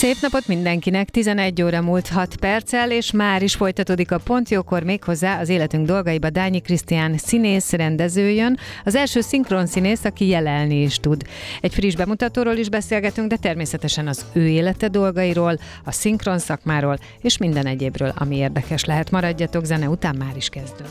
Szép napot mindenkinek, 11 óra múlt 6 perccel, és már is folytatódik a Pontjókor méghozzá az életünk dolgaiba Dányi Krisztián színész rendező jön, az első szinkron színész, aki jelelni is tud. Egy friss bemutatóról is beszélgetünk, de természetesen az ő élete dolgairól, a szinkron szakmáról és minden egyébről, ami érdekes lehet. Maradjatok, zene után már is kezdünk.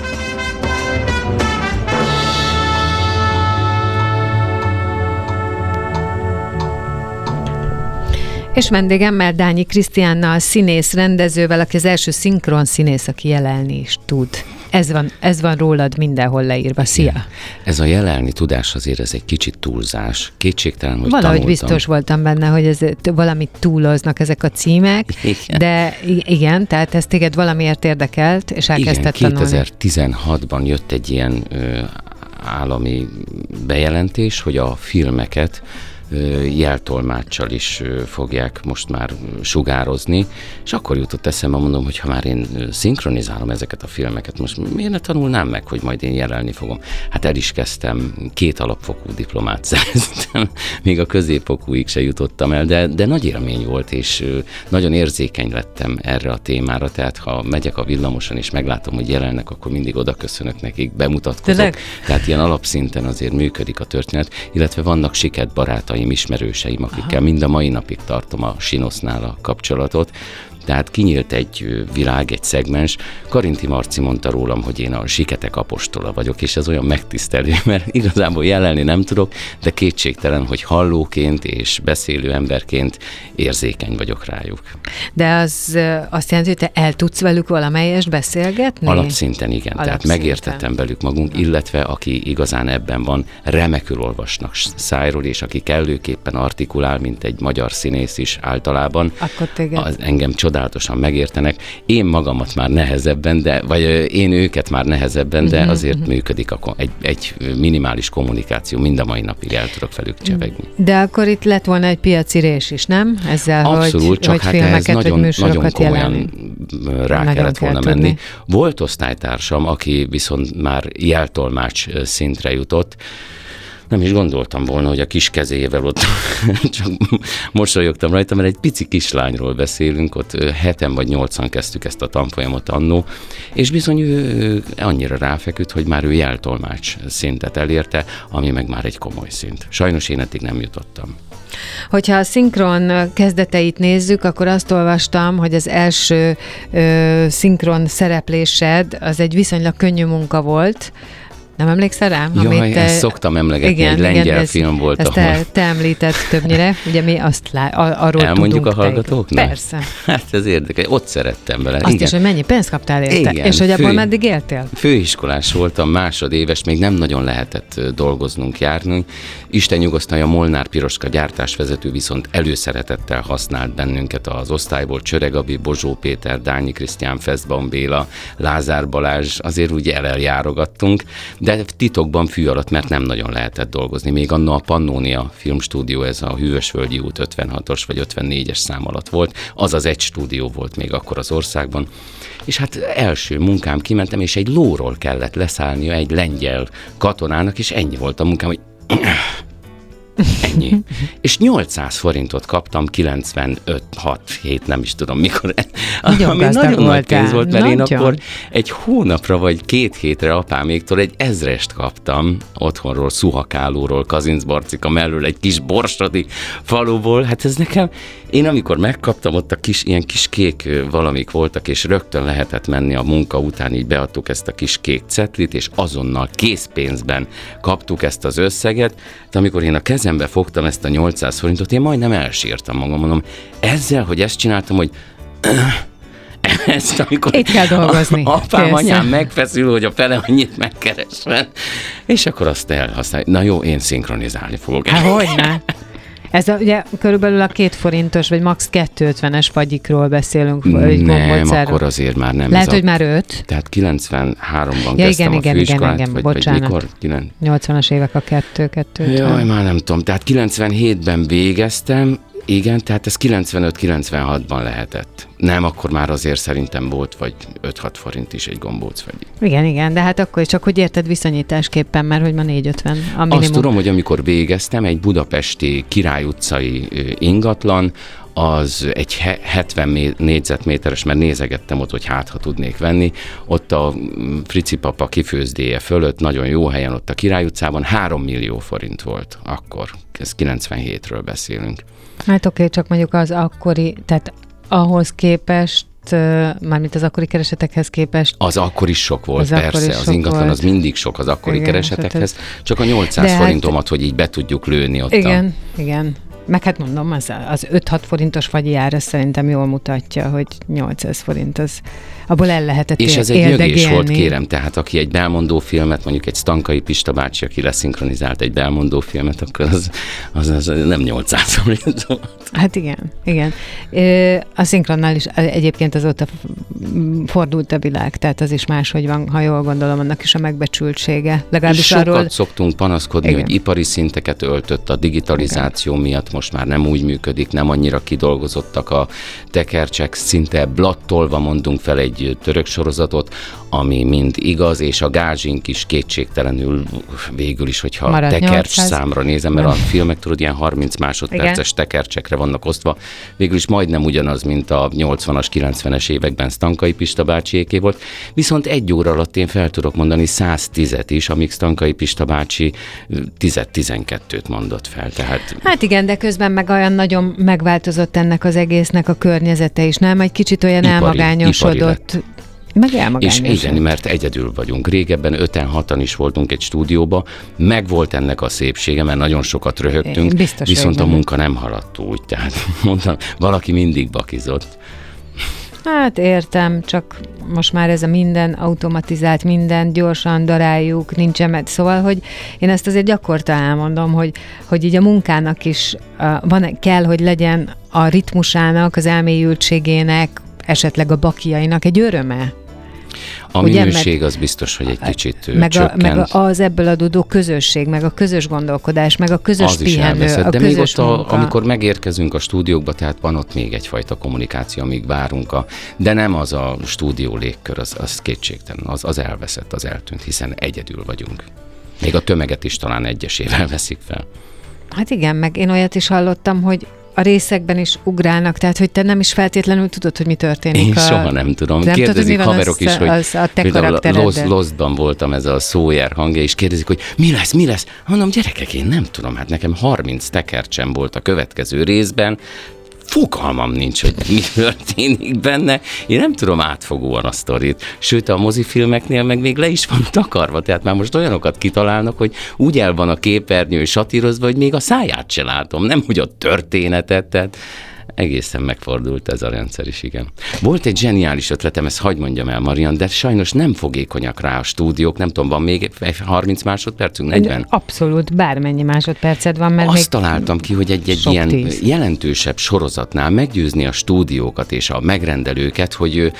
És vendégemmel Dányi Krisztiánnal, színész, rendezővel, aki az első szinkron színész, aki jelelni is tud. Ez van, ez van rólad mindenhol leírva. Szia! Ez a jelelni tudás azért ez egy kicsit túlzás. Kétségtelen, hogy Valahogy tanultam. biztos voltam benne, hogy ez valamit túloznak ezek a címek, Igen. de igen, tehát ez téged valamiért érdekelt, és elkezdted Igen, tanulni. 2016-ban jött egy ilyen ö, állami bejelentés, hogy a filmeket jeltolmáccsal is fogják most már sugározni, és akkor jutott eszembe, mondom, hogy ha már én szinkronizálom ezeket a filmeket, most miért ne tanulnám meg, hogy majd én jelelni fogom? Hát el is kezdtem, két alapfokú diplomát szereztem, még a középfokúig se jutottam el, de, de nagy élmény volt, és nagyon érzékeny lettem erre a témára, tehát ha megyek a villamoson és meglátom, hogy jelennek, akkor mindig oda köszönök nekik, bemutatkozok. Tényleg? Tehát ilyen alapszinten azért működik a történet, illetve vannak siket barátaim, ismerőseim, akikkel mind a mai napig tartom a Sinosznál a kapcsolatot. Tehát kinyílt egy világ, egy szegmens. Karinti Marci mondta rólam, hogy én a siketek apostola vagyok, és ez olyan megtisztelő, mert igazából jelenni nem tudok, de kétségtelen, hogy hallóként és beszélő emberként érzékeny vagyok rájuk. De az azt jelenti, hogy te el tudsz velük valamelyest beszélgetni? Alapszinten igen, tehát Alapszinten. megértettem velük magunk, illetve aki igazán ebben van, remekül olvasnak szájról, és aki kellőképpen artikulál, mint egy magyar színész is általában, Akkor az engem csodálatosan megértenek. Én magamat már nehezebben, de, vagy én őket már nehezebben, de azért működik a, egy, egy minimális kommunikáció, mind a mai napig el tudok velük csevegni. De akkor itt lett volna egy piaci rés is, nem? Ezzel, Abszolút, hogy, csak hogy hát ehhez filmeket, nagyon, vagy nagyon műsorokat jelenni. komolyan rá Nagyon kellett kell volna tudni. menni. Volt osztálytársam, aki viszont már jeltolmács szintre jutott, nem is gondoltam volna, hogy a kis kezével ott csak mosolyogtam rajta, mert egy pici kislányról beszélünk, ott heten vagy nyolcan kezdtük ezt a tanfolyamot annó, és bizony ő annyira ráfeküdt, hogy már ő jeltolmács szintet elérte, ami meg már egy komoly szint. Sajnos én eddig nem jutottam. Hogyha a szinkron kezdeteit nézzük, akkor azt olvastam, hogy az első ö, szinkron szereplésed az egy viszonylag könnyű munka volt. Nem emlékszel rá? Jaj, ezt szoktam emlegetni, egy lengyel ez, film volt, Ezt ahol- te, te említett többnyire, ugye mi azt lá, a- arról Elmondjuk a hallgatóknak? Persze. Hát ez érdekes, ott szerettem vele. Azt Igen. is, hogy mennyi pénzt kaptál érte, Igen, és hogy abból fő- meddig éltél? Főiskolás voltam, másodéves, még nem nagyon lehetett dolgoznunk, járnunk. Isten nyugosztalja Molnár Piroska gyártásvezető viszont előszeretettel használt bennünket az osztályból. Csöregabi, Bozsó Péter, Dányi Krisztián, Feszban Béla, Lázár Balázs, azért úgy eleljárogattunk, de titokban fű alatt, mert nem nagyon lehetett dolgozni. Még anna a Pannonia filmstúdió, ez a Hűvösvölgyi út 56-os vagy 54-es szám alatt volt, az az egy stúdió volt még akkor az országban. És hát első munkám kimentem, és egy lóról kellett leszállnia egy lengyel katonának, és ennyi volt a munkám, hogy Ennyi. és 800 forintot kaptam 95, 6, 7, nem is tudom mikor. Nagyon ami nagyon nagy pénz volt, mert én Nagyon. akkor egy hónapra vagy két hétre apáméktól egy ezrest kaptam otthonról, Szuhakálóról, Kazincbarcika mellől, egy kis borsodi faluból. Hát ez nekem, én amikor megkaptam, ott a kis, ilyen kis kék valamik voltak, és rögtön lehetett menni a munka után, így beadtuk ezt a kis kék cetlit, és azonnal készpénzben kaptuk ezt az összeget. De amikor én a kezembe fogtam ezt a 800 forintot, én majdnem elsírtam magam, mondom, ezzel, hogy ezt csináltam, hogy ezt, amikor Itt kell dolgozni. A, apám, Persze. anyám megfeszül, hogy a fele annyit megkeresven, és akkor azt elhasználja. Na jó, én szinkronizálni fogok. Hát hogyne. Ez a, ugye körülbelül a két forintos, vagy max. 250-es fagyikról beszélünk, vagy nem, akkor azért már nem. Lehet, ez hogy a, már öt. Tehát 93-ban Ja, kezdtem igen, a igen, igen, igen, vagy, bocsánat. vagy mikor? 9, 80-as évek a kettő, kettő. Jaj, már nem tudom. Tehát 97-ben végeztem, igen, tehát ez 95-96-ban lehetett. Nem, akkor már azért szerintem volt, vagy 5-6 forint is egy gombóc vagy. Igen, igen, de hát akkor csak, hogy érted viszonyításképpen, mert hogy ma 450 a minimum. Azt tudom, hogy amikor végeztem, egy budapesti Király utcai ingatlan, az egy he- 70 mé- négyzetméteres, mert nézegettem ott, hogy hát, ha tudnék venni. Ott a mm, Frici papa kifőzdéje fölött, nagyon jó helyen, ott a Király utcában 3 millió forint volt akkor. Ez 97-ről beszélünk. Hát oké, csak mondjuk az akkori, tehát ahhoz képest, mármint az akkori keresetekhez képest, Az akkor is sok volt, Az persze, az sok ingatlan volt. az mindig sok az akkori Igen, keresetekhez, tehát csak a 800 De hát- forintomat, hogy így be tudjuk lőni ott a... igen, igen. Meg hát mondom, az, az 5-6 forintos vagyi ár, az szerintem jól mutatja, hogy 800 forint, az abból el lehetett És ez egy nyögés volt, kérem, tehát aki egy belmondó filmet, mondjuk egy Stankai Pista bácsi, aki leszinkronizált egy belmondó filmet, akkor az, az, az nem 800 forint volt. Hát igen, igen. A szinkronnál is egyébként azóta fordult a világ, tehát az is máshogy van, ha jól gondolom, annak is a megbecsültsége. Legalábbis Sokat arról, szoktunk panaszkodni, Igen. hogy ipari szinteket öltött a digitalizáció Igen. miatt, most már nem úgy működik, nem annyira kidolgozottak a tekercsek, szinte blattolva mondunk fel egy török sorozatot, ami mind igaz, és a gázsink is kétségtelenül végül is, hogyha Marad tekercs 800. számra nézem, mert a filmek tudod, ilyen 30 másodperces tekercsekre vannak osztva, végül is majdnem ugyanaz, mint a 80-as, 90-es években Stankai Pista bácsiéké volt, viszont egy óra alatt én fel tudok mondani 110-et is, amíg Stankai Pista bácsi 10-12-t mondott fel, tehát Hát igen, de közben meg olyan nagyon megváltozott ennek az egésznek a környezete is, nem? Egy kicsit olyan Ipari- elmagányosodott. Meg És igen, mert egyedül vagyunk. Régebben öten, hatan is voltunk egy stúdióba, meg volt ennek a szépsége, mert nagyon sokat röhögtünk, biztos viszont a munka nem haladt úgy, tehát mondtam, valaki mindig bakizott. Hát értem, csak most már ez a minden automatizált, minden gyorsan daráljuk, nincsen, mert szóval, hogy én ezt azért gyakorta elmondom, hogy, hogy így a munkának is uh, van, kell, hogy legyen a ritmusának, az elmélyültségének, esetleg a bakiainak egy öröme. A Ugye, minőség az biztos, hogy egy kicsit Meg, a, meg az ebből adódó közösség, meg a közös gondolkodás, meg a közös az pihenő, elveszett, a de még közös ott, a, munka. amikor megérkezünk a stúdiókba, tehát van ott még egyfajta kommunikáció, amíg várunk, a, de nem az a stúdió légkör, az, az kétségtelen, az, az elveszett, az eltűnt, hiszen egyedül vagyunk. Még a tömeget is talán egyesével veszik fel. Hát igen, meg én olyat is hallottam, hogy a részekben is ugrálnak, tehát hogy te nem is feltétlenül tudod, hogy mi történik. Én a... soha nem tudom. Nem tudod, Kérdezik van haverok az- is, hogy az a te például a? Lost, Lostban voltam ez a Sawyer hangja, és kérdezik, hogy mi lesz, mi lesz. Mondom, gyerekek, én nem tudom, hát nekem 30 tekercsem volt a következő részben, fogalmam nincs, hogy mi történik benne. Én nem tudom átfogóan a sztorit. Sőt, a mozifilmeknél meg még le is van takarva, tehát már most olyanokat kitalálnak, hogy úgy el van a képernyő satírozva, hogy még a száját se látom, nem hogy a történetet, tehát egészen megfordult ez a rendszer is, igen. Volt egy zseniális ötletem, ezt hagyd mondjam el, Marian, de sajnos nem fogékonyak rá a stúdiók, nem tudom, van még egy 30 másodpercünk, 40? Abszolút, bármennyi másodperced van, mert Azt találtam ki, hogy egy, egy sok ilyen tíz. jelentősebb sorozatnál meggyőzni a stúdiókat és a megrendelőket, hogy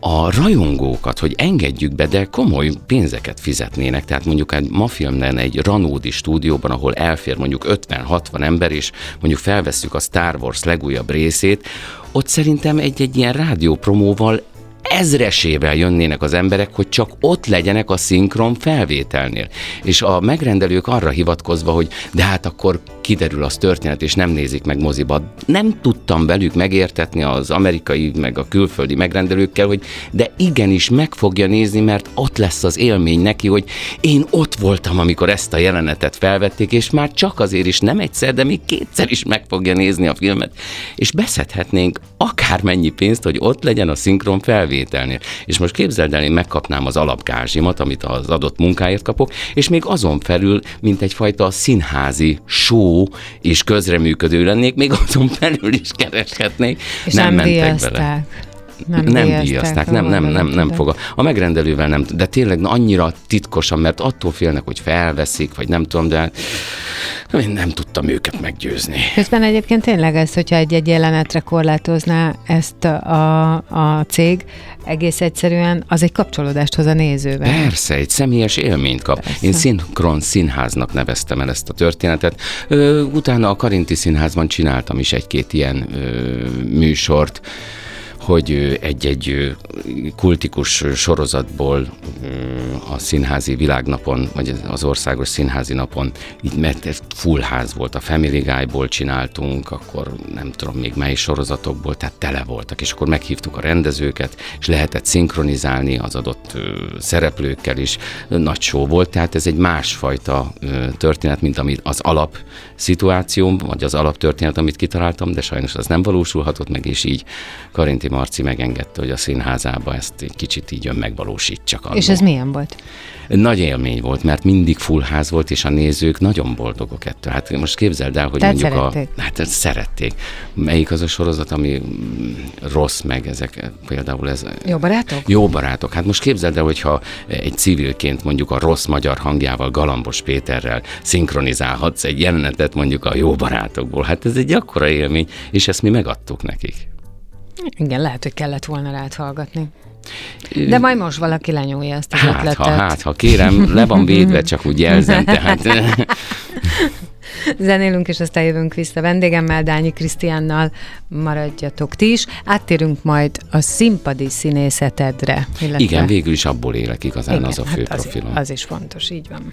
a rajongókat, hogy engedjük be, de komoly pénzeket fizetnének. Tehát mondjuk egy ma filmben egy Ranódi stúdióban, ahol elfér mondjuk 50-60 ember, és mondjuk felvesszük a Star Wars legújabb részét, ott szerintem egy-egy ilyen rádiópromóval ezresével jönnének az emberek, hogy csak ott legyenek a szinkron felvételnél. És a megrendelők arra hivatkozva, hogy de hát akkor kiderül az történet, és nem nézik meg moziba. Nem tudtam velük megértetni az amerikai, meg a külföldi megrendelőkkel, hogy de igenis meg fogja nézni, mert ott lesz az élmény neki, hogy én ott voltam, amikor ezt a jelenetet felvették, és már csak azért is nem egyszer, de még kétszer is meg fogja nézni a filmet, és beszedhetnénk akármennyi pénzt, hogy ott legyen a szinkron felvételnél. És most képzeld el, én megkapnám az alapgázsimat, amit az adott munkáért kapok, és még azon felül, mint egyfajta színházi show és közreműködő lennék, még azon felül is kereshetnék. És nem, nem mentek vele nem, nem díjazták, nem, nem, nem, nem fog. A megrendelővel nem, de tényleg annyira titkosan, mert attól félnek, hogy felveszik, vagy nem tudom, de én nem tudtam őket meggyőzni. Közben egyébként tényleg ez, hogyha egy-egy jelenetre korlátozná ezt a, a cég, egész egyszerűen az egy kapcsolódást hoz a nézővel. Persze, egy személyes élményt kap. Persze. Én szinkron színháznak neveztem el ezt a történetet. Ö, utána a Karinti Színházban csináltam is egy-két ilyen ö, műsort hogy egy-egy kultikus sorozatból a színházi világnapon, vagy az országos színházi napon, így mert ez full ház volt, a Family Guy-ból csináltunk, akkor nem tudom még mely sorozatokból, tehát tele voltak, és akkor meghívtuk a rendezőket, és lehetett szinkronizálni az adott szereplőkkel is, nagy show volt, tehát ez egy másfajta történet, mint ami az alap szituációm, vagy az alaptörténet, amit kitaláltam, de sajnos az nem valósulhatott meg, és így Karinti Marci megengedte, hogy a színházába ezt egy kicsit így ön megvalósítsak. És ez milyen volt? Nagy élmény volt, mert mindig full ház volt, és a nézők nagyon boldogok ettől. Hát most képzeld el, hogy Tehát mondjuk szerették. a... Hát szerették. Melyik az a sorozat, ami rossz meg ezek, például ez... Jó barátok? Jó barátok. Hát most képzeld el, hogyha egy civilként mondjuk a rossz magyar hangjával, Galambos Péterrel szinkronizálhatsz egy jelenetet mondjuk a jó barátokból. Hát ez egy akkora élmény, és ezt mi megadtuk nekik. Igen, lehet, hogy kellett volna rád hallgatni. De majd most valaki lenyúlja ezt az hát, ötletet. Ha, hát, ha kérem, le van védve, csak úgy jelzem, tehát... Zenélünk, és aztán jövünk vissza vendégemmel, Dányi Krisztiánnal. Maradjatok ti is. Áttérünk majd a színpadi színészetedre. Illetve... Igen, végül is abból élek igazán, Igen, az a fő hát az, profilom. Az is fontos, így van.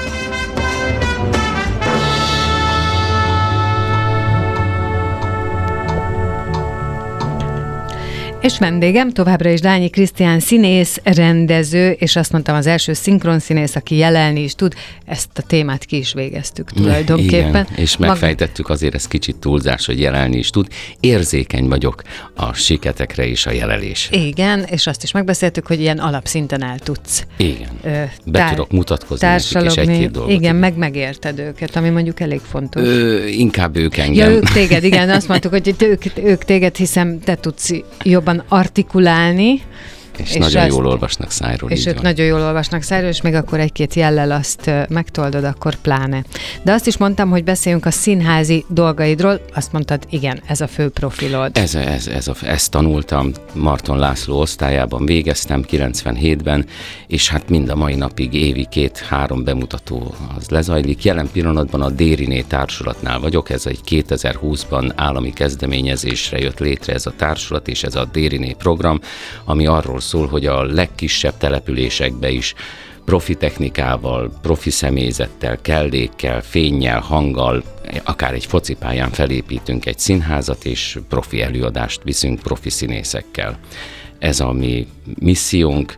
És vendégem továbbra is Dányi Krisztián színész, rendező, és azt mondtam az első szinkron színész, aki jelenni is tud. Ezt a témát ki is végeztük tulajdonképpen. Igen, és megfejtettük azért, ez kicsit túlzás, hogy jelenni is tud. Érzékeny vagyok a siketekre és a jelelésre. Igen, és azt is megbeszéltük, hogy ilyen alapszinten el tudsz. Igen, ö, be tár- tudok mutatkozni nekik, és egy-két dolgot. Igen, meg megérted őket, ami mondjuk elég fontos. Ö, inkább ők engem. Ja, ők téged, igen, azt mondtuk, hogy ők, ők téged, hiszem, te tudsz jobban artikulálni, és, és nagyon ezt, jól olvasnak szájról. És ők van. nagyon jól olvasnak szájról, és még akkor egy-két jellel azt megtoldod, akkor pláne. De azt is mondtam, hogy beszéljünk a színházi dolgaidról, azt mondtad, igen, ez a fő profilod. Ez, ez, ez a, ezt tanultam, Marton László osztályában végeztem 97-ben, és hát mind a mai napig évi két-három bemutató az lezajlik. Jelen pillanatban a Dériné társulatnál vagyok, ez egy 2020-ban állami kezdeményezésre jött létre ez a társulat, és ez a Dériné program, ami arról szól, hogy a legkisebb településekbe is profi technikával, profi személyzettel, kellékkel, fényjel, hanggal, akár egy focipályán felépítünk egy színházat, és profi előadást viszünk profi színészekkel. Ez a mi missziónk,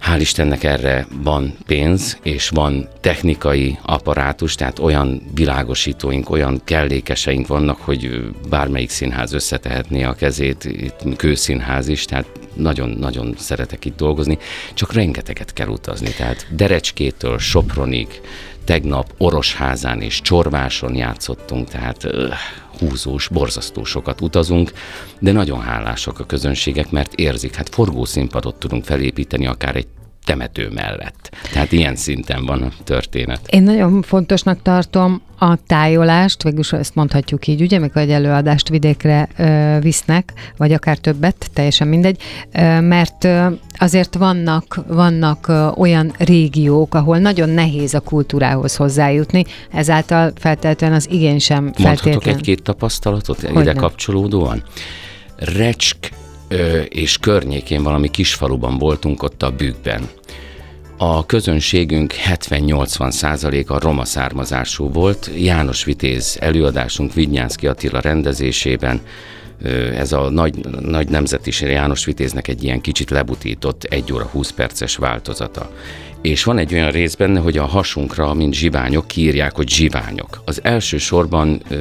Hál' Istennek erre van pénz, és van technikai apparátus, tehát olyan világosítóink, olyan kellékeseink vannak, hogy bármelyik színház összetehetné a kezét, itt kőszínház is, tehát nagyon-nagyon szeretek itt dolgozni, csak rengeteget kell utazni, tehát Derecskétől Sopronig, tegnap Orosházán és Csorváson játszottunk, tehát húzós, borzasztó sokat utazunk, de nagyon hálásak a közönségek, mert érzik, hát forgószínpadot tudunk felépíteni akár egy temető mellett. Tehát ilyen szinten van a történet. Én nagyon fontosnak tartom a tájolást, végülis ezt mondhatjuk így, ugye, amikor egy előadást vidékre ö, visznek, vagy akár többet, teljesen mindegy, ö, mert ö, azért vannak, vannak ö, olyan régiók, ahol nagyon nehéz a kultúrához hozzájutni, ezáltal feltétlenül az igény sem Mondhatok feltétlen. egy-két tapasztalatot Hogyne. ide kapcsolódóan? Recsk és környékén valami kisfaluban voltunk ott a Bükkben. A közönségünk 70-80 százaléka roma származású volt. János Vitéz előadásunk Vignyánszki Attila rendezésében ez a nagy, nagy nemzetiség János Vitéznek egy ilyen kicsit lebutított 1 óra 20 perces változata. És van egy olyan rész benne, hogy a hasunkra, mint zsiványok, kiírják, hogy zsiványok. Az első sorban ö,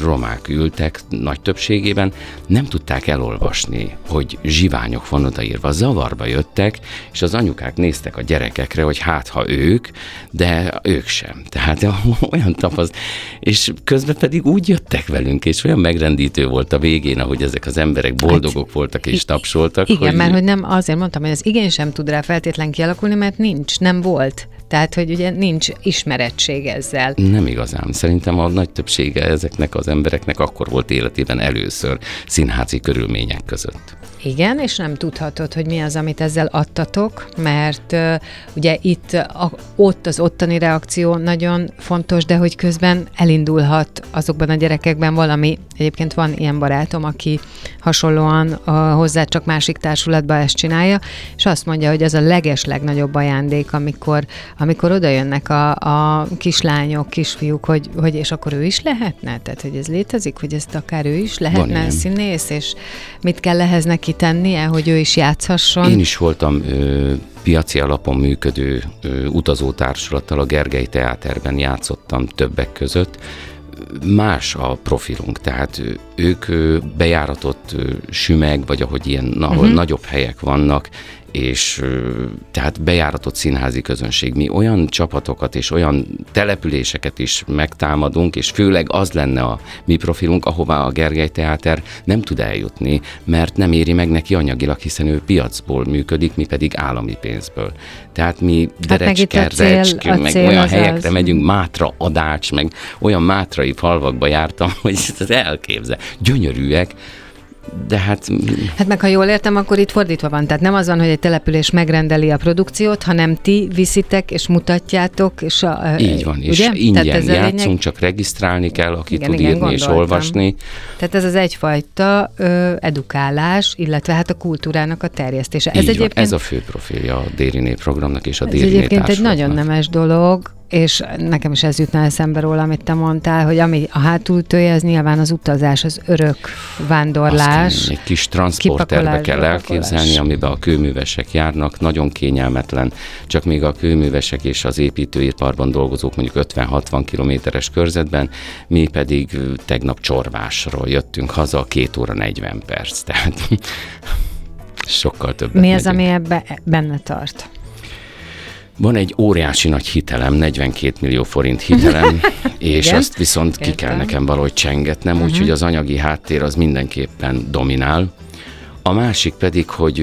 romák ültek, nagy többségében, nem tudták elolvasni, hogy zsiványok van odaírva. Zavarba jöttek, és az anyukák néztek a gyerekekre, hogy hát ha ők, de ők sem. Tehát olyan tapaszt. És közben pedig úgy jöttek velünk, és olyan megrendítő volt a végén, ahogy ezek az emberek boldogok voltak és tapsoltak. Igen, hogy... mert hogy nem azért mondtam, hogy az igény sem tud rá feltétlen kialakulni, mert nincs, nem volt. Tehát, hogy ugye nincs ismerettség ezzel. Nem igazán. Szerintem a nagy többsége ezeknek az embereknek akkor volt életében először színházi körülmények között. Igen, és nem tudhatod, hogy mi az, amit ezzel adtatok, mert uh, ugye itt a, ott az ottani reakció nagyon fontos, de hogy közben elindulhat azokban a gyerekekben valami. Egyébként van ilyen barátom, aki hasonlóan uh, hozzá csak másik társulatba ezt csinálja, és azt mondja, hogy ez a leges legnagyobb ajándék, amikor, amikor oda jönnek a, a kislányok, kisfiúk, hogy, hogy és akkor ő is lehetne? Tehát, hogy ez létezik, hogy ezt akár ő is lehetne színész, és mit kell ehhez neki tennie, hogy ő is játszhasson? Én is voltam ö, piaci alapon működő ö, utazótársulattal, a Gergely Teáterben játszottam többek között. Más a profilunk, tehát ők bejáratott sümeg, vagy ahogy ilyen, ahol uh-huh. nagyobb helyek vannak, és tehát bejáratott színházi közönség. Mi olyan csapatokat és olyan településeket is megtámadunk, és főleg az lenne a mi profilunk, ahová a Gergely Teáter nem tud eljutni, mert nem éri meg neki anyagilag, hiszen ő piacból működik, mi pedig állami pénzből. Tehát mi Derecske, hát meg, Recsk, meg olyan az helyekre az. megyünk, Mátra, Adács, meg olyan mátrai falvakba jártam, hogy ez elképzel. Gyönyörűek, de hát... Hát meg ha jól értem, akkor itt fordítva van. Tehát nem az van, hogy egy település megrendeli a produkciót, hanem ti viszitek és mutatjátok. És a, Így van, ugye? és ingyen játszunk, lényeg... csak regisztrálni kell, aki igen, tud igen, írni gondoltam. és olvasni. Tehát ez az egyfajta ö, edukálás, illetve hát a kultúrának a terjesztése. Ez, Így egyébként... van, ez a fő profilja a Déri Programnak és a Déri Ez egyébként egy nagyon nemes dolog, és nekem is ez jutna eszembe róla, amit te mondtál, hogy ami a hátultője, ez nyilván az utazás, az örök vándorlás. Azt egy kis transporterbe kell elképzelni, amiben a kőművesek járnak, nagyon kényelmetlen, csak még a kőművesek és az építőiparban dolgozók mondjuk 50-60 kilométeres körzetben, mi pedig tegnap csorvásról jöttünk haza, két óra 40 perc, tehát sokkal több. Mi az, ami ebbe, benne tart? Van egy óriási nagy hitelem, 42 millió forint hitelem, és Igen? azt viszont ki kell nekem valahogy csengetnem, uh-huh. úgyhogy az anyagi háttér az mindenképpen dominál. A másik pedig, hogy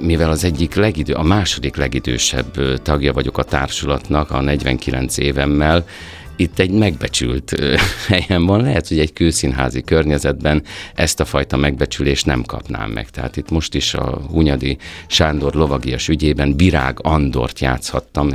mivel az egyik legidő, a második legidősebb tagja vagyok a társulatnak, a 49 évemmel, itt egy megbecsült helyen van. Lehet, hogy egy kőszínházi környezetben ezt a fajta megbecsülést nem kapnám meg. Tehát itt most is a Hunyadi Sándor lovagias ügyében Virág Andort játszhattam.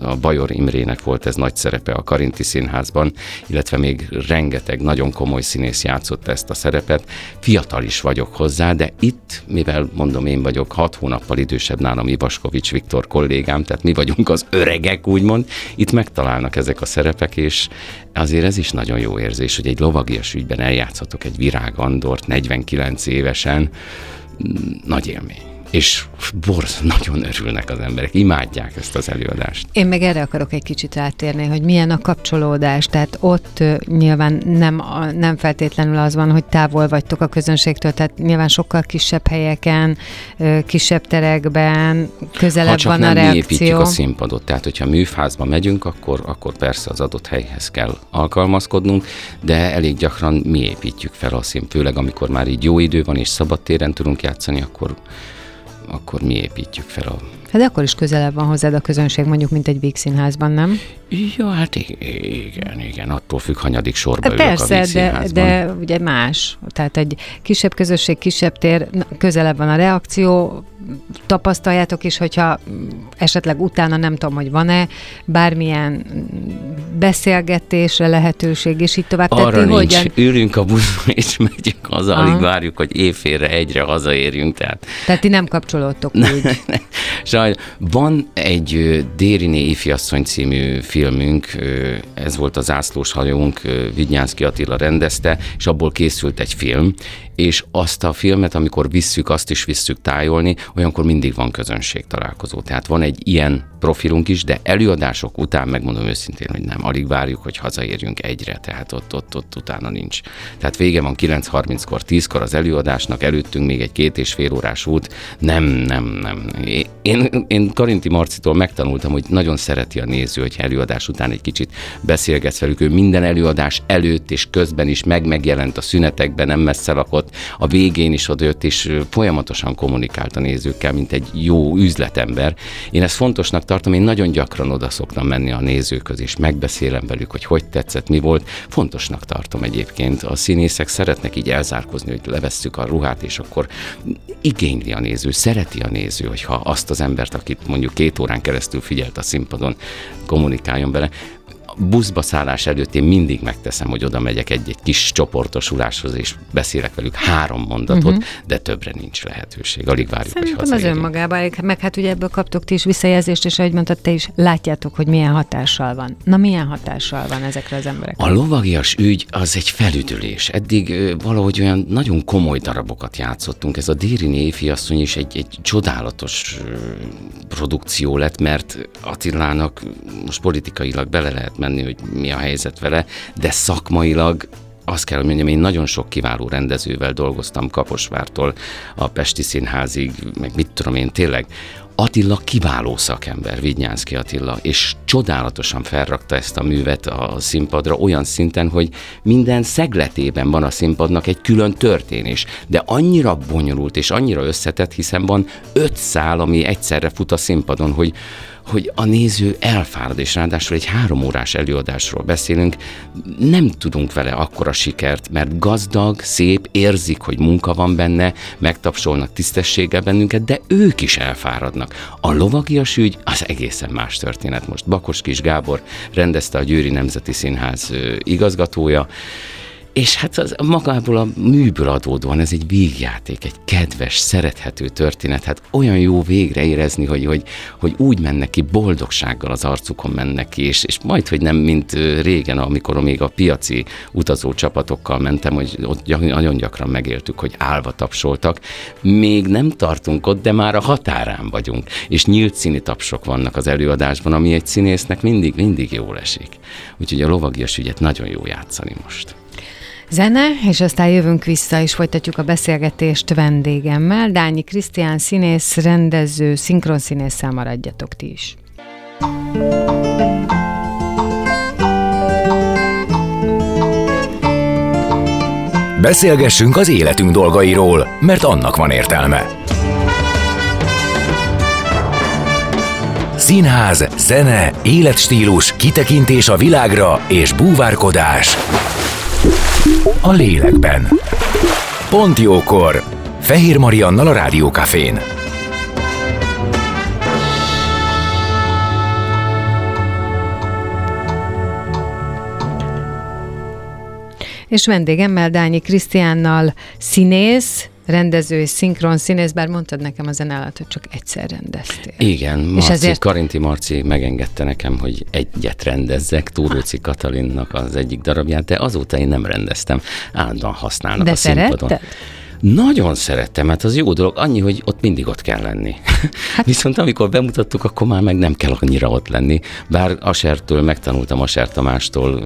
A Bajor Imrének volt ez nagy szerepe a Karinti Színházban, illetve még rengeteg nagyon komoly színész játszott ezt a szerepet. Fiatal is vagyok hozzá, de itt, mivel mondom, én vagyok hat hónappal idősebb nálam Ivaskovics Viktor kollégám, tehát mi vagyunk az öregek, úgymond, itt megtalálnak ezek a szerepek, és azért ez is nagyon jó érzés, hogy egy lovagias ügyben eljátszhatok egy Virág Andort 49 évesen, nagy élmény és borz, nagyon örülnek az emberek, imádják ezt az előadást. Én meg erre akarok egy kicsit rátérni, hogy milyen a kapcsolódás, tehát ott uh, nyilván nem, nem feltétlenül az van, hogy távol vagytok a közönségtől, tehát nyilván sokkal kisebb helyeken, uh, kisebb terekben, közelebb ha csak van nem a reakció. mi építjük a színpadot, tehát hogyha műfázba megyünk, akkor, akkor persze az adott helyhez kell alkalmazkodnunk, de elég gyakran mi építjük fel a szín, főleg amikor már így jó idő van és szabad téren tudunk játszani, akkor akkor mi építjük fel a Hát de akkor is közelebb van hozzád a közönség, mondjuk, mint egy Víg színházban, nem? Ja, hát igen, igen, attól függ, hanyadik sorba hát Persze, ülök a de, de ugye más. Tehát egy kisebb közösség, kisebb tér, közelebb van a reakció, tapasztaljátok is, hogyha esetleg utána nem tudom, hogy van-e bármilyen beszélgetésre lehetőség, és így tovább. Arra Tehát, nincs. Hogyan... Ülünk a buszba, és megyünk haza, alig várjuk, hogy éjfélre egyre hazaérjünk. Tehát, tehát ti nem kapcsolódtok úgy. Sajnos. Van egy Dériné ifjasszony című filmünk, ez volt az ászlós hajónk, Vignyánszki Attila rendezte, és abból készült egy film, és azt a filmet, amikor visszük, azt is visszük tájolni, olyankor mindig van közönség találkozó. Tehát van egy ilyen profilunk is, de előadások után megmondom őszintén, hogy nem, alig várjuk, hogy hazaérjünk egyre, tehát ott, ott, ott utána nincs. Tehát vége van 9.30-kor, 10-kor az előadásnak, előttünk még egy két és fél órás út, nem, nem, nem. Én, én Karinti Marcitól megtanultam, hogy nagyon szereti a néző, hogy előadás után egy kicsit beszélgetsz velük, ő minden előadás előtt és közben is meg megjelent a szünetekben, nem messze lakott, a végén is odajött, és folyamatosan kommunikált a nézőkkel, mint egy jó üzletember. Én ezt fontosnak tartom, én nagyon gyakran oda szoktam menni a nézőköz, és megbeszélem velük, hogy hogy tetszett, mi volt. Fontosnak tartom egyébként. A színészek szeretnek így elzárkozni, hogy levesszük a ruhát, és akkor igényli a néző, szereti a néző, hogyha azt az embert, akit mondjuk két órán keresztül figyelt a színpadon, kommunikáljon vele buszba szállás előtt én mindig megteszem, hogy oda megyek egy-egy kis csoportosuláshoz, és beszélek velük három mondatot, uh-huh. de többre nincs lehetőség. Alig várjuk, Szerintem hogy az önmagában, meg hát ugye ebből kaptok ti is visszajelzést, és ahogy mondtad, te is látjátok, hogy milyen hatással van. Na milyen hatással van ezekre az emberekre? A lovagias ügy az egy felüdülés. Eddig valahogy olyan nagyon komoly darabokat játszottunk. Ez a Déri asszony is egy, egy csodálatos produkció lett, mert Attilának most politikailag bele lehet menni, hogy mi a helyzet vele, de szakmailag azt kell, hogy mondjam, én nagyon sok kiváló rendezővel dolgoztam Kaposvártól a Pesti Színházig, meg mit tudom én, tényleg. Attila kiváló szakember, Vignyánszki Attila, és csodálatosan felrakta ezt a művet a színpadra olyan szinten, hogy minden szegletében van a színpadnak egy külön történés, de annyira bonyolult és annyira összetett, hiszen van öt szál, ami egyszerre fut a színpadon, hogy hogy a néző elfárad, és ráadásul egy három órás előadásról beszélünk, nem tudunk vele akkora sikert, mert gazdag, szép, érzik, hogy munka van benne, megtapsolnak tisztességgel bennünket, de ők is elfáradnak. A lovagias ügy az egészen más történet. Most Bakos Kis Gábor rendezte a Győri Nemzeti Színház igazgatója, és hát az magából a műből adódóan ez egy vígjáték, egy kedves, szerethető történet. Hát olyan jó végre érezni, hogy, hogy, hogy úgy mennek ki, boldogsággal az arcukon mennek ki, és, és majd, hogy nem, mint régen, amikor még a piaci utazó csapatokkal mentem, hogy ott nagyon gyakran megéltük, hogy állva tapsoltak. Még nem tartunk ott, de már a határán vagyunk. És nyílt színi tapsok vannak az előadásban, ami egy színésznek mindig, mindig jól esik. Úgyhogy a lovagias ügyet nagyon jó játszani most. Zene, és aztán jövünk vissza, és folytatjuk a beszélgetést vendégemmel. Dányi Krisztián színész, rendező, szinkronszínésszel maradjatok ti is. Beszélgessünk az életünk dolgairól, mert annak van értelme. Színház, zene, életstílus, kitekintés a világra és búvárkodás – a lélekben. Pont jókor. Fehér Mariannal a Rádiókafén. És vendégemmel Dányi Krisztiánnal színész, rendező és szinkron színész, bár mondtad nekem a zenálat, hogy csak egyszer rendeztél. Igen, Marci, és ezért... Karinti Marci megengedte nekem, hogy egyet rendezzek, Túróci Katalinnak az egyik darabját, de azóta én nem rendeztem, állandóan használnak de a színpadon. Szeretted? Nagyon szerettem, mert az jó dolog, annyi, hogy ott mindig ott kell lenni. Hát. Viszont amikor bemutattuk, akkor már meg nem kell annyira ott lenni. Bár Asertől megtanultam Aser Tamástól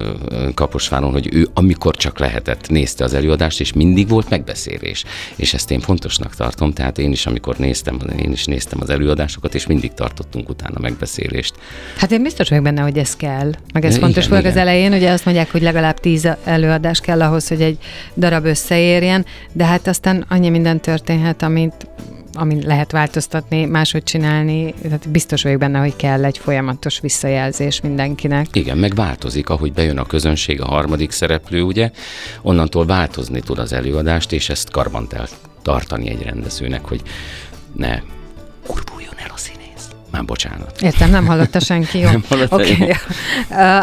Kaposváron, hogy ő amikor csak lehetett nézte az előadást, és mindig volt megbeszélés. És ezt én fontosnak tartom, tehát én is, amikor néztem, én is néztem az előadásokat, és mindig tartottunk utána megbeszélést. Hát én biztos vagyok benne, hogy ez kell. Meg ez igen, fontos volt az elején, ugye azt mondják, hogy legalább tíz előadás kell ahhoz, hogy egy darab összeérjen, de hát azt aztán annyi minden történhet, amit amin lehet változtatni, máshogy csinálni, tehát biztos vagyok benne, hogy kell egy folyamatos visszajelzés mindenkinek. Igen, meg változik, ahogy bejön a közönség, a harmadik szereplő, ugye, onnantól változni tud az előadást, és ezt karban tartani egy rendezőnek, hogy ne kurvuljon el a színész. Már bocsánat. Értem, nem hallotta senki, jó? Nem hallotta, okay.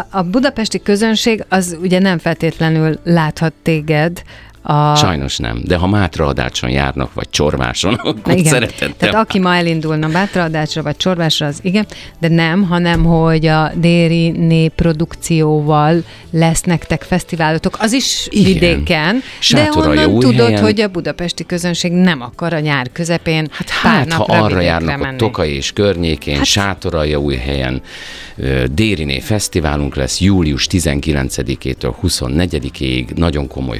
A budapesti közönség az ugye nem feltétlenül láthat téged, a... Sajnos nem, de ha Mátrahadácson járnak, vagy Csorváson, akkor igen. szeretettel. Tehát aki ma elindulna Bátraadásra vagy Csorvásra, az igen, de nem, hanem hogy a Déri néprodukcióval lesz nektek fesztiválotok, az is Igen. vidéken, de Sátoralja onnan tudod, Újhelyen. hogy a budapesti közönség nem akar a nyár közepén Hát, hát ha arra járnak menni. ott Tokai és környékén, Hát- Sátoralja új helyen, Dériné fesztiválunk lesz július 19-től 24-ig, nagyon komoly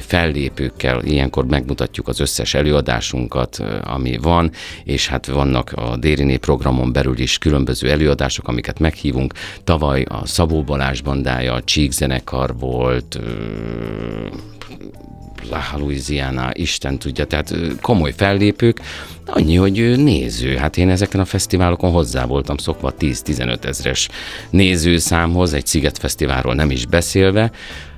fellépőkkel, ilyenkor megmutatjuk az összes előadásunkat, ami van, és hát vannak a Dériné programon belül is különböző előadások, amiket meghívunk. Tavaly a Szabó Balázs bandája, a Csík volt, La Louisiana, Isten tudja, tehát komoly fellépők, annyi, hogy néző. Hát én ezeken a fesztiválokon hozzá voltam szokva 10-15 ezres nézőszámhoz, egy Szigetfesztiválról nem is beszélve.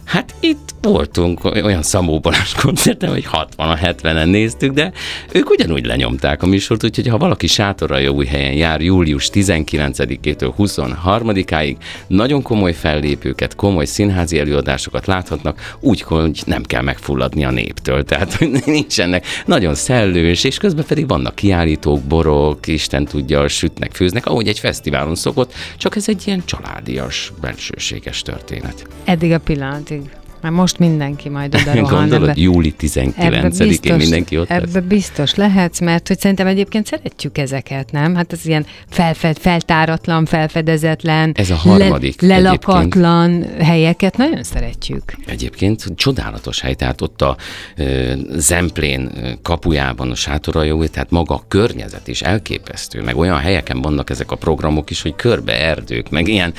Hát itt voltunk olyan Szabó Balázs koncerten, hogy 60-70-en néztük, de ők ugyanúgy lenyomták a műsort, úgyhogy ha valaki sátorra új helyen jár július 19-től 23-áig, nagyon komoly fellépőket, komoly színházi előadásokat láthatnak, úgy, hogy nem kell megfulladni a néptől. Tehát nincsenek nagyon szellős, és közben pedig vannak kiállítók, borok, Isten tudja, sütnek, főznek, ahogy egy fesztiválon szokott, csak ez egy ilyen családias, bensőséges történet. Eddig a pillanatig. Már most mindenki majd oda rohan. Gondolod, ebbe- júli Ebbe 19-én mindenki ott lesz. ebbe biztos lehetsz, mert hogy szerintem egyébként szeretjük ezeket, nem? Hát ez ilyen felfed, feltáratlan, felfedezetlen, Ez a harmadik le, lelakatlan helyeket nagyon szeretjük. Egyébként csodálatos hely, tehát ott a ö, Zemplén kapujában a sátorajó, tehát maga a környezet is elképesztő, meg olyan helyeken vannak ezek a programok is, hogy körbe erdők, meg ilyen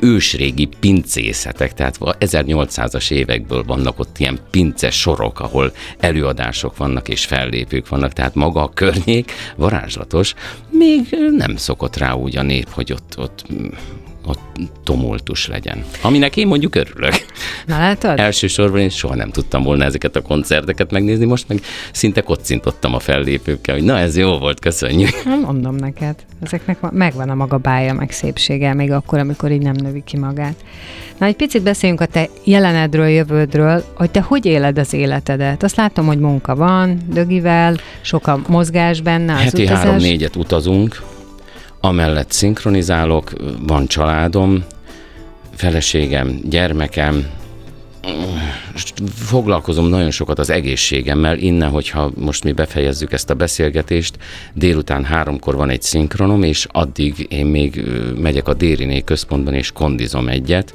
ősrégi pincészetek, tehát a 1800-as évekből vannak ott ilyen pince sorok, ahol előadások vannak és fellépők vannak, tehát maga a környék varázslatos, még nem szokott rá úgy a nép, hogy ott, ott ott tumultus legyen. Aminek én mondjuk örülök. Na látod? Elsősorban én soha nem tudtam volna ezeket a koncerteket megnézni, most meg szinte kocintottam a fellépőkkel, hogy na ez jó volt, köszönjük. Nem mondom neked. Ezeknek van- megvan a maga bája, meg szépsége, még akkor, amikor így nem növi ki magát. Na, egy picit beszéljünk a te jelenedről, jövődről, hogy te hogy éled az életedet. Azt látom, hogy munka van, dögivel, sok a mozgás benne, az Heti utazás. három-négyet utazunk, amellett szinkronizálok, van családom, feleségem, gyermekem, foglalkozom nagyon sokat az egészségemmel, innen, hogyha most mi befejezzük ezt a beszélgetést, délután háromkor van egy szinkronom, és addig én még megyek a Dériné központban, és kondizom egyet,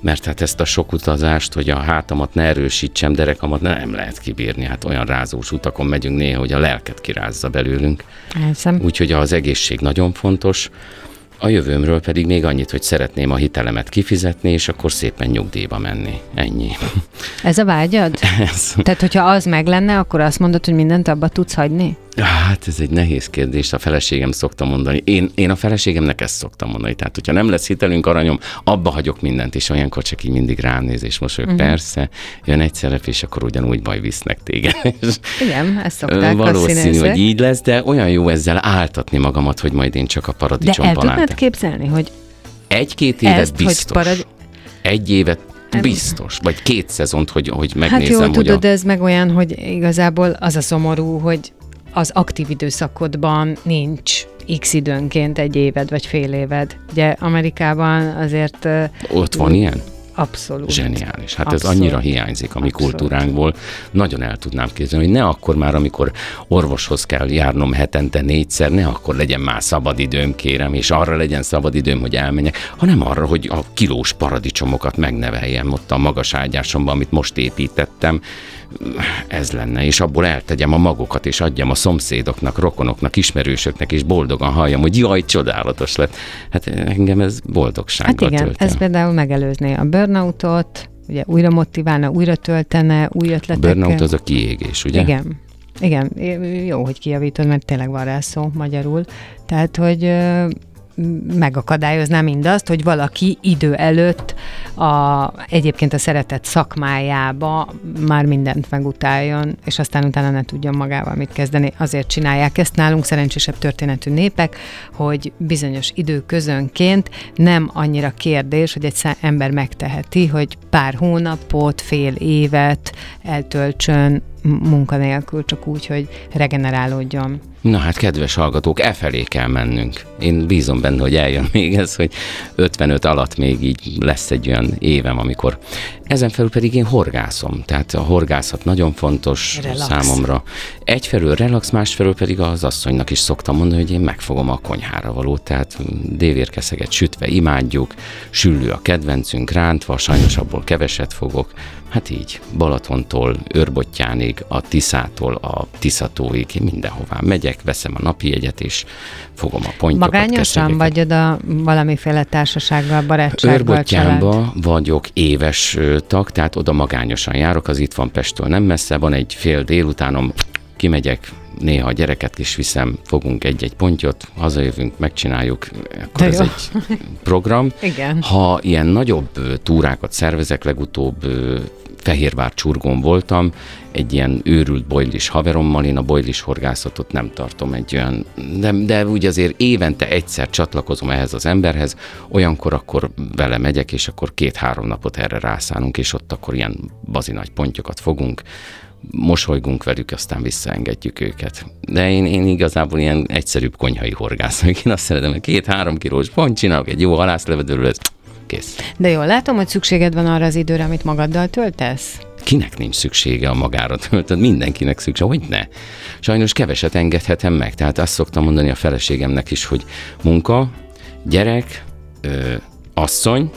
mert hát ezt a sok utazást, hogy a hátamat ne erősítsem, derekamat nem lehet kibírni. Hát olyan rázós utakon megyünk néha, hogy a lelket kirázza belőlünk. Elszem. Úgyhogy az egészség nagyon fontos. A jövőmről pedig még annyit, hogy szeretném a hitelemet kifizetni, és akkor szépen nyugdíjba menni. Ennyi. Ez a vágyad? Ez, Tehát, hogyha az meg lenne, akkor azt mondod, hogy mindent abba tudsz hagyni? Hát ez egy nehéz kérdés, a feleségem szokta mondani. Én, én a feleségemnek ezt szoktam mondani. Tehát, hogyha nem lesz hitelünk, aranyom, abba hagyok mindent, és olyankor csak így mindig rám néz, és mosolyog. Uh-huh. Persze, jön egy szerep, és akkor ugyanúgy baj visznek téged. Igen, ezt szokták Valószínű, hogy így lesz, de olyan jó ezzel áltatni magamat, hogy majd én csak a De paradicsom el tudnád képzelni, hogy Egy-két évet ezt, hogy biztos. parad... Egy évet biztos. Vagy két szezont, hogy, hogy Hát megnézem, jó, hogy tudod, a... ez meg olyan, hogy igazából az a szomorú, hogy az aktív időszakodban nincs x időnként egy éved vagy fél éved. Ugye Amerikában azért Ott van ilyen? abszolút. Zseniális. Hát Abszolút. ez annyira hiányzik a mi Abszolút. kultúránkból. Nagyon el tudnám képzelni, hogy ne akkor már, amikor orvoshoz kell járnom hetente négyszer, ne akkor legyen már szabadidőm, kérem, és arra legyen szabadidőm, hogy elmenjek, hanem arra, hogy a kilós paradicsomokat megneveljem ott a magas ágyásomban, amit most építettem. Ez lenne, és abból eltegyem a magokat, és adjam a szomszédoknak, rokonoknak, ismerősöknek, és boldogan halljam, hogy jaj, csodálatos lett. Hát engem ez Hát boldogsággal igen, tölt el. ez például megelőzné a burnoutot, ugye újra motiválna, újra töltene, új A ötletekkel. burnout az a kiégés, ugye? Igen. Igen, jó, hogy kijavítod, mert tényleg van rá szó magyarul. Tehát, hogy megakadályozná mindazt, hogy valaki idő előtt a, egyébként a szeretett szakmájába már mindent megutáljon, és aztán utána ne tudjon magával mit kezdeni. Azért csinálják ezt nálunk szerencsésebb történetű népek, hogy bizonyos időközönként nem annyira kérdés, hogy egy ember megteheti, hogy pár hónapot, fél évet eltöltsön munkanélkül, csak úgy, hogy regenerálódjon. Na hát, kedves hallgatók, e felé kell mennünk. Én bízom benne, hogy eljön még ez, hogy 55 alatt még így lesz egy olyan évem, amikor ezen felül pedig én horgászom. Tehát a horgászat nagyon fontos relax. számomra. Egyfelől relax, másfelől pedig az asszonynak is szoktam mondani, hogy én megfogom a konyhára való. Tehát dévérkeszeget sütve imádjuk, süllő a kedvencünk, rántva, sajnos abból keveset fogok. Hát így, Balatontól, Őrbottyánig, a Tiszától, a Tiszatóig, én mindenhová megyek, veszem a napi jegyet, és fogom a pontyokat. Magányosan vagy oda valamiféle társasággal, barátsággal, Őrbottyánba vagyok éves tag, tehát oda magányosan járok, az itt van Pestől nem messze, van egy fél délutánom, kimegyek, néha a gyereket is viszem, fogunk egy-egy pontyot, hazajövünk, megcsináljuk, akkor ez egy program. Igen. Ha ilyen nagyobb túrákat szervezek, legutóbb Fehérvár csurgón voltam, egy ilyen őrült bojlis haverommal, én a bojlis horgászatot nem tartom egy olyan, de, de úgy azért évente egyszer csatlakozom ehhez az emberhez, olyankor akkor vele megyek, és akkor két-három napot erre rászánunk, és ott akkor ilyen bazi nagy pontyokat fogunk, mosolygunk velük, aztán visszaengedjük őket. De én, én igazából ilyen egyszerűbb konyhai horgász, én azt szeretem, hogy két-három kilós pont csinálok, egy jó halászlevedőről, ez kész. De jól látom, hogy szükséged van arra az időre, amit magaddal töltesz? Kinek nincs szüksége a magára töltött? Mindenkinek szüksége, hogy ne. Sajnos keveset engedhetem meg, tehát azt szoktam mondani a feleségemnek is, hogy munka, gyerek, ö, asszony,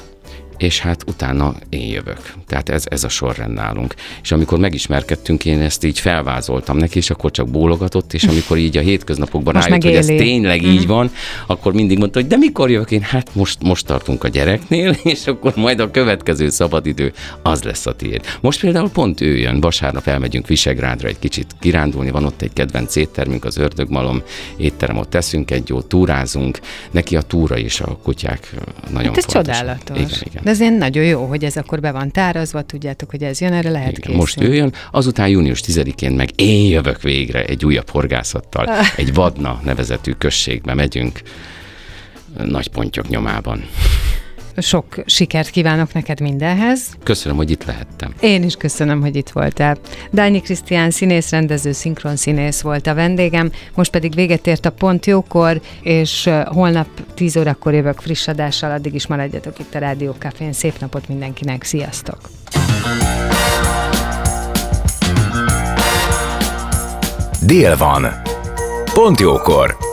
és hát utána én jövök. Tehát ez, ez a sorrend nálunk. És amikor megismerkedtünk, én ezt így felvázoltam neki, és akkor csak bólogatott, és amikor így a hétköznapokban most rájött, hogy ez tényleg mm. így van, akkor mindig mondta, hogy de mikor jövök én? Hát most, most tartunk a gyereknél, és akkor majd a következő szabadidő az lesz a tiéd. Most például pont ő jön, vasárnap elmegyünk Visegrádra egy kicsit kirándulni, van ott egy kedvenc éttermünk, az Ördögmalom étterem, ott teszünk egy jó túrázunk, neki a túra is a kutyák nagyon hát ez fontos. csodálatos. Igen, igen. De ez ilyen nagyon jó, hogy ez akkor be van tárazva, tudjátok, hogy ez jön, erre lehet Igen, készülni. Most ő jön, azután június 10-én meg én jövök végre egy újabb horgászattal. Egy Vadna nevezetű községbe megyünk nagy pontyok nyomában. Sok sikert kívánok neked mindenhez. Köszönöm, hogy itt lehettem. Én is köszönöm, hogy itt voltál. Dányi Krisztián színész, rendező, szinkron színész volt a vendégem, most pedig véget ért a Pont Jókor, és holnap 10 órakor jövök friss adással, addig is maradjatok itt a Rádió Cafén. Szép napot mindenkinek, sziasztok! Dél van. Pont jókor.